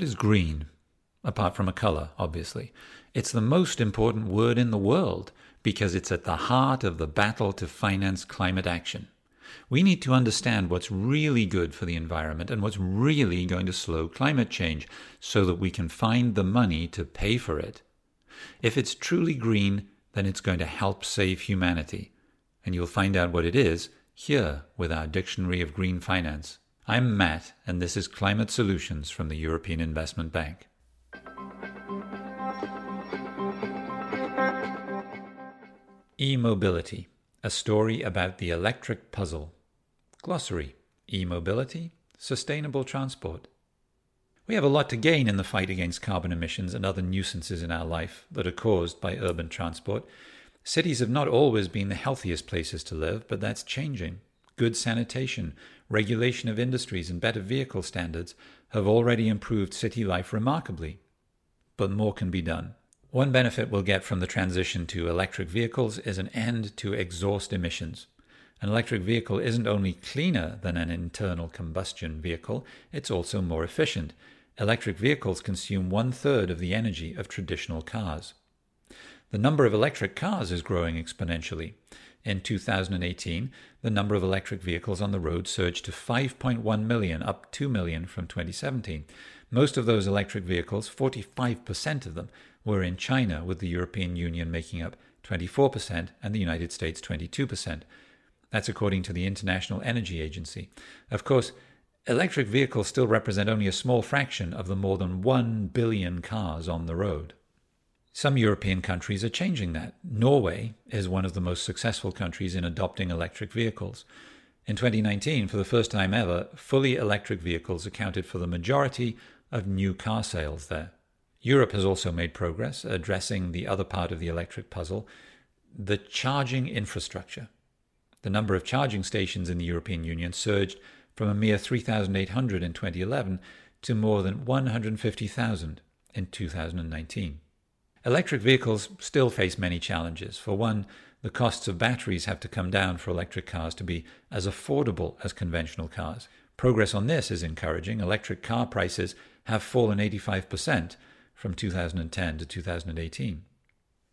What is green? Apart from a color, obviously. It's the most important word in the world because it's at the heart of the battle to finance climate action. We need to understand what's really good for the environment and what's really going to slow climate change so that we can find the money to pay for it. If it's truly green, then it's going to help save humanity. And you'll find out what it is here with our Dictionary of Green Finance. I'm Matt, and this is Climate Solutions from the European Investment Bank. E Mobility A Story About the Electric Puzzle. Glossary E Mobility Sustainable Transport. We have a lot to gain in the fight against carbon emissions and other nuisances in our life that are caused by urban transport. Cities have not always been the healthiest places to live, but that's changing. Good sanitation, regulation of industries, and better vehicle standards have already improved city life remarkably. But more can be done. One benefit we'll get from the transition to electric vehicles is an end to exhaust emissions. An electric vehicle isn't only cleaner than an internal combustion vehicle, it's also more efficient. Electric vehicles consume one third of the energy of traditional cars. The number of electric cars is growing exponentially. In 2018, the number of electric vehicles on the road surged to 5.1 million, up 2 million from 2017. Most of those electric vehicles, 45% of them, were in China, with the European Union making up 24% and the United States 22%. That's according to the International Energy Agency. Of course, electric vehicles still represent only a small fraction of the more than 1 billion cars on the road. Some European countries are changing that. Norway is one of the most successful countries in adopting electric vehicles. In 2019, for the first time ever, fully electric vehicles accounted for the majority of new car sales there. Europe has also made progress addressing the other part of the electric puzzle the charging infrastructure. The number of charging stations in the European Union surged from a mere 3,800 in 2011 to more than 150,000 in 2019. Electric vehicles still face many challenges. For one, the costs of batteries have to come down for electric cars to be as affordable as conventional cars. Progress on this is encouraging. Electric car prices have fallen 85% from 2010 to 2018.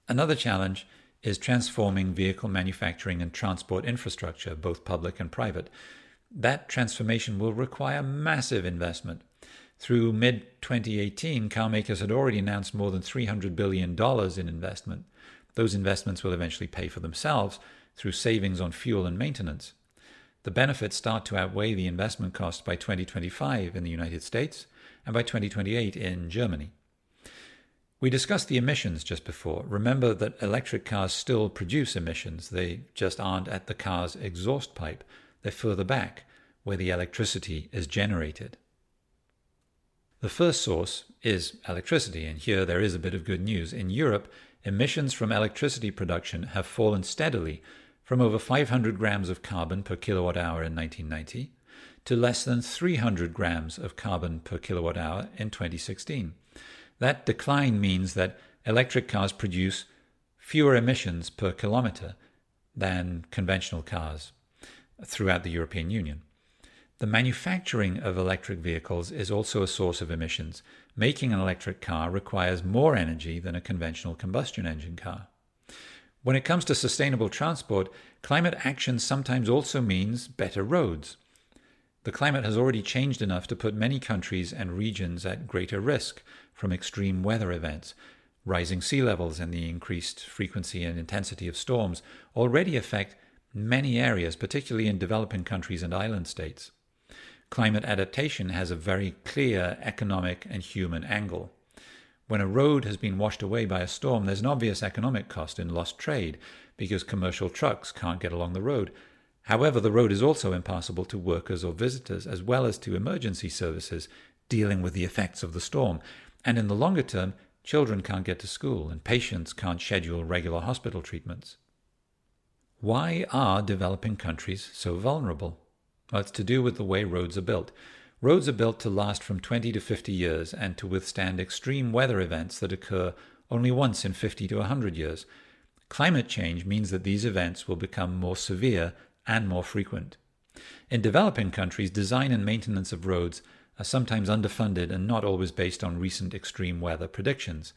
Another challenge is transforming vehicle manufacturing and transport infrastructure, both public and private. That transformation will require massive investment. Through mid 2018, car makers had already announced more than $300 billion in investment. Those investments will eventually pay for themselves through savings on fuel and maintenance. The benefits start to outweigh the investment costs by 2025 in the United States and by 2028 in Germany. We discussed the emissions just before. Remember that electric cars still produce emissions. They just aren't at the car's exhaust pipe. They're further back, where the electricity is generated. The first source is electricity, and here there is a bit of good news. In Europe, emissions from electricity production have fallen steadily from over 500 grams of carbon per kilowatt hour in 1990 to less than 300 grams of carbon per kilowatt hour in 2016. That decline means that electric cars produce fewer emissions per kilometer than conventional cars throughout the European Union. The manufacturing of electric vehicles is also a source of emissions. Making an electric car requires more energy than a conventional combustion engine car. When it comes to sustainable transport, climate action sometimes also means better roads. The climate has already changed enough to put many countries and regions at greater risk from extreme weather events. Rising sea levels and the increased frequency and intensity of storms already affect many areas, particularly in developing countries and island states. Climate adaptation has a very clear economic and human angle. When a road has been washed away by a storm, there's an obvious economic cost in lost trade because commercial trucks can't get along the road However, the road is also impassable to workers or visitors, as well as to emergency services dealing with the effects of the storm. And in the longer term, children can't get to school and patients can't schedule regular hospital treatments. Why are developing countries so vulnerable? Well, it's to do with the way roads are built. Roads are built to last from 20 to 50 years and to withstand extreme weather events that occur only once in 50 to 100 years. Climate change means that these events will become more severe and more frequent. In developing countries, design and maintenance of roads are sometimes underfunded and not always based on recent extreme weather predictions.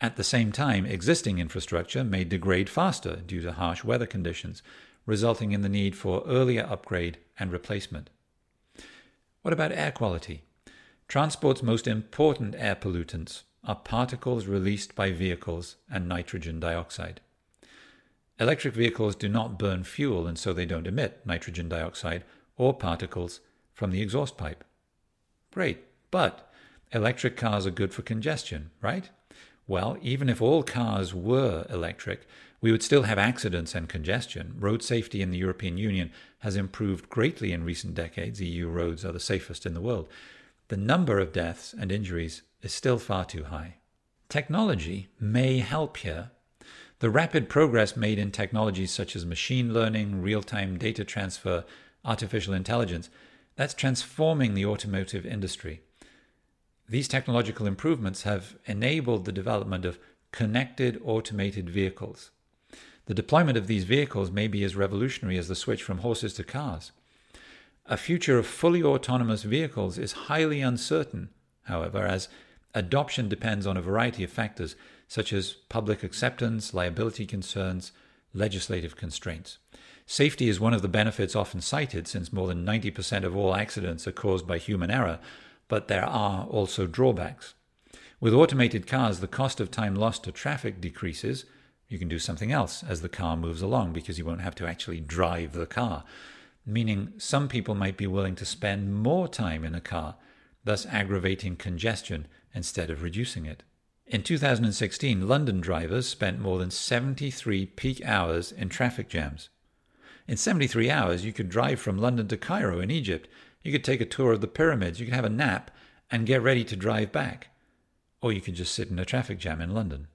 At the same time, existing infrastructure may degrade faster due to harsh weather conditions, resulting in the need for earlier upgrade and replacement. What about air quality? Transport's most important air pollutants are particles released by vehicles and nitrogen dioxide. Electric vehicles do not burn fuel and so they don't emit nitrogen dioxide or particles from the exhaust pipe. Great, but electric cars are good for congestion, right? Well, even if all cars were electric, we would still have accidents and congestion. Road safety in the European Union has improved greatly in recent decades. EU roads are the safest in the world. The number of deaths and injuries is still far too high. Technology may help here. The rapid progress made in technologies such as machine learning, real time data transfer, artificial intelligence, that's transforming the automotive industry. These technological improvements have enabled the development of connected automated vehicles. The deployment of these vehicles may be as revolutionary as the switch from horses to cars. A future of fully autonomous vehicles is highly uncertain, however, as adoption depends on a variety of factors such as public acceptance, liability concerns, legislative constraints. Safety is one of the benefits often cited since more than 90% of all accidents are caused by human error, but there are also drawbacks. With automated cars, the cost of time lost to traffic decreases. You can do something else as the car moves along because you won't have to actually drive the car. Meaning, some people might be willing to spend more time in a car, thus aggravating congestion instead of reducing it. In 2016, London drivers spent more than 73 peak hours in traffic jams. In 73 hours, you could drive from London to Cairo in Egypt you could take a tour of the pyramids, you could have a nap and get ready to drive back. Or you could just sit in a traffic jam in London.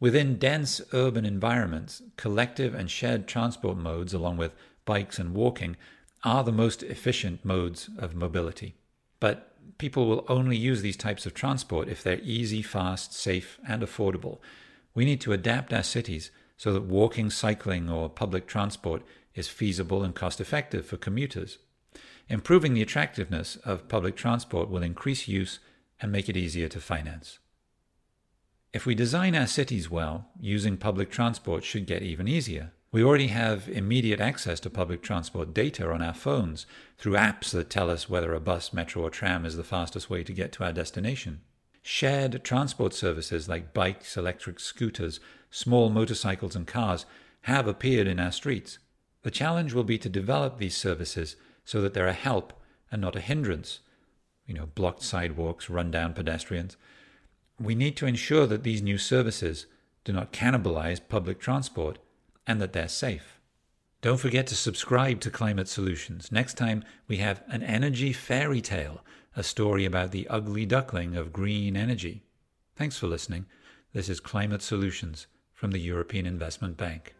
Within dense urban environments, collective and shared transport modes, along with bikes and walking, are the most efficient modes of mobility. But people will only use these types of transport if they're easy, fast, safe, and affordable. We need to adapt our cities so that walking, cycling, or public transport is feasible and cost effective for commuters. Improving the attractiveness of public transport will increase use and make it easier to finance. If we design our cities well, using public transport should get even easier. We already have immediate access to public transport data on our phones through apps that tell us whether a bus, metro, or tram is the fastest way to get to our destination. Shared transport services like bikes, electric scooters, small motorcycles, and cars have appeared in our streets. The challenge will be to develop these services so that they're a help and not a hindrance. You know, blocked sidewalks, run-down pedestrians. We need to ensure that these new services do not cannibalize public transport and that they're safe. Don't forget to subscribe to Climate Solutions. Next time, we have an energy fairy tale, a story about the ugly duckling of green energy. Thanks for listening. This is Climate Solutions from the European Investment Bank.